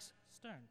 Alex Stern.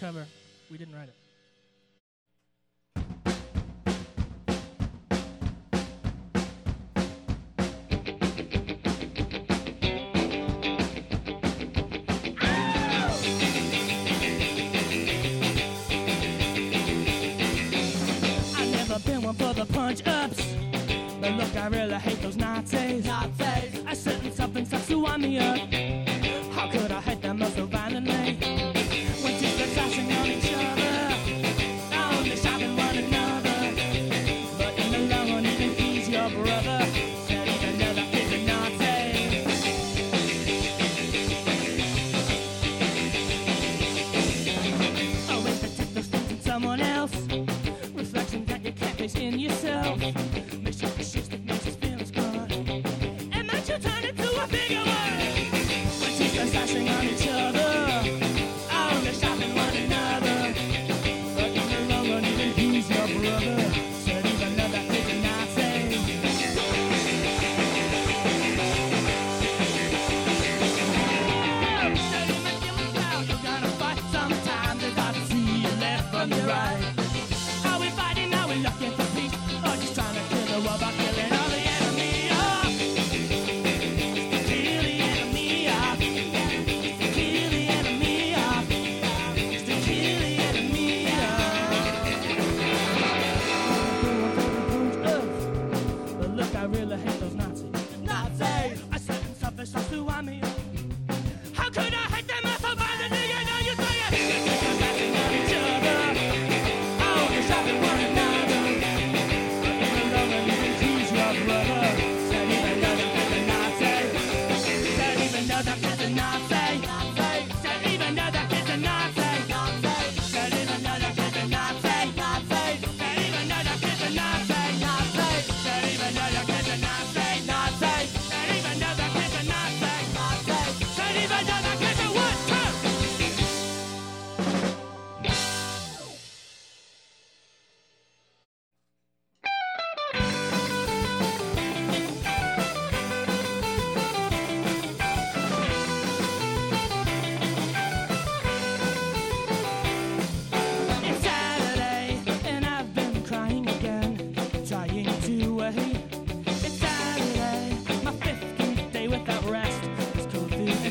Cover. We didn't write it.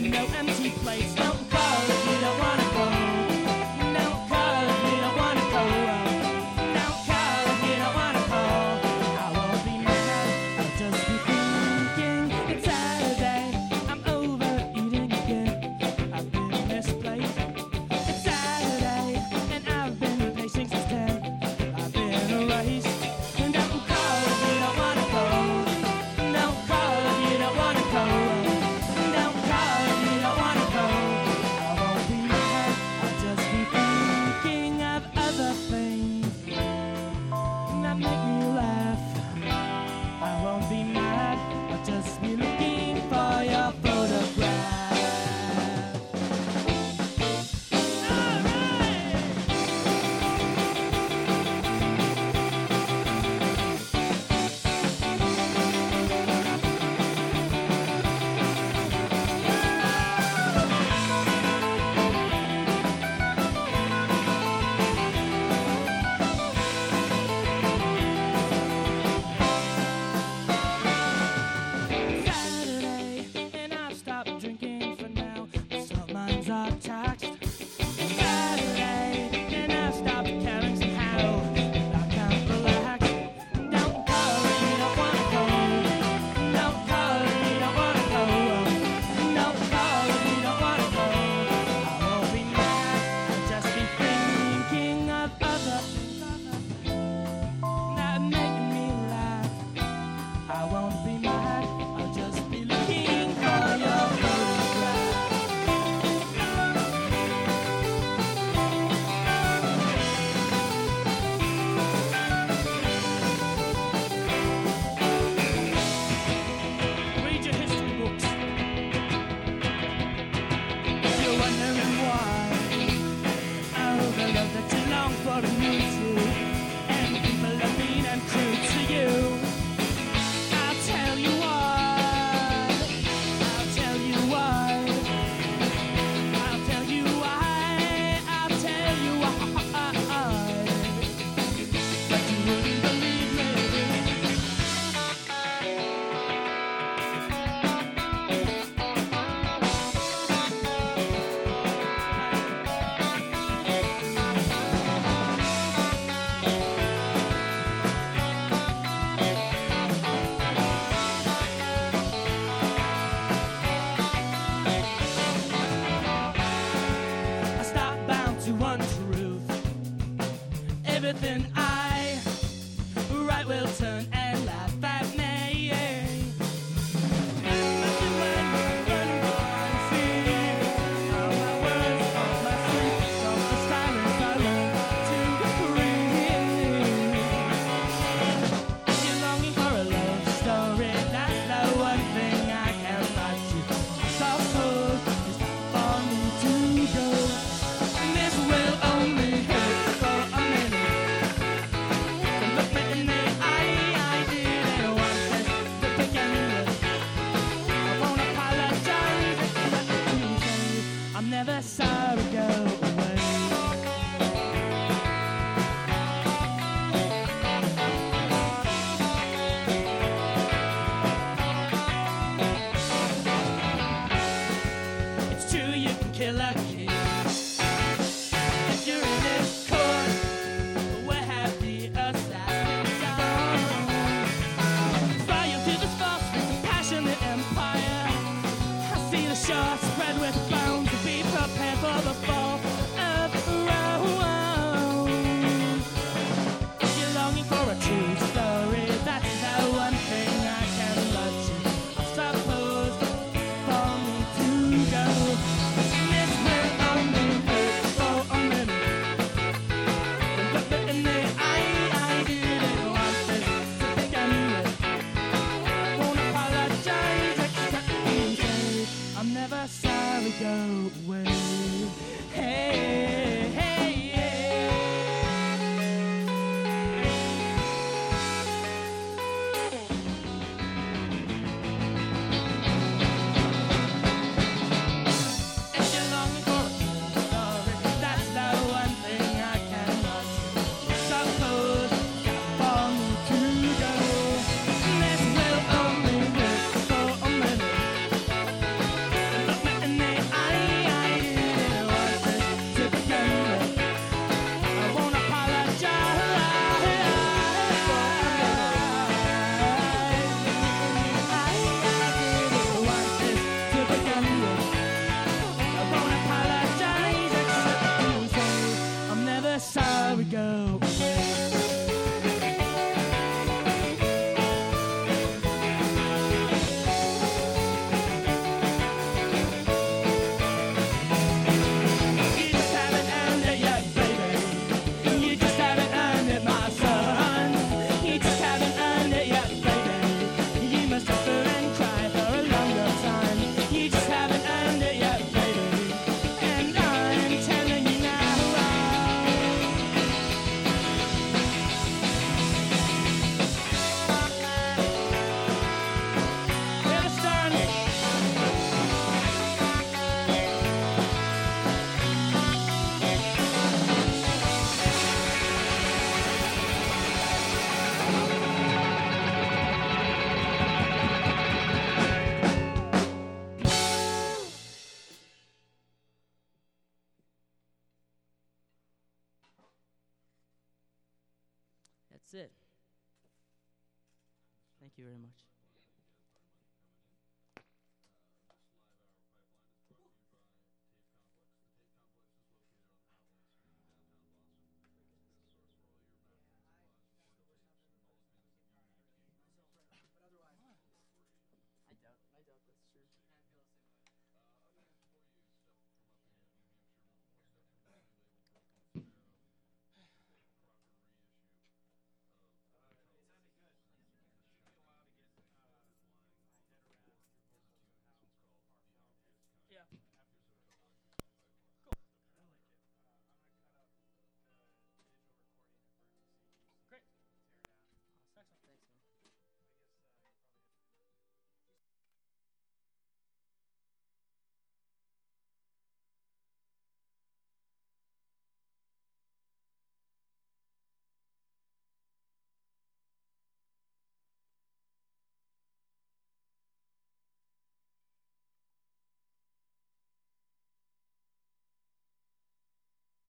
know I'm better killer.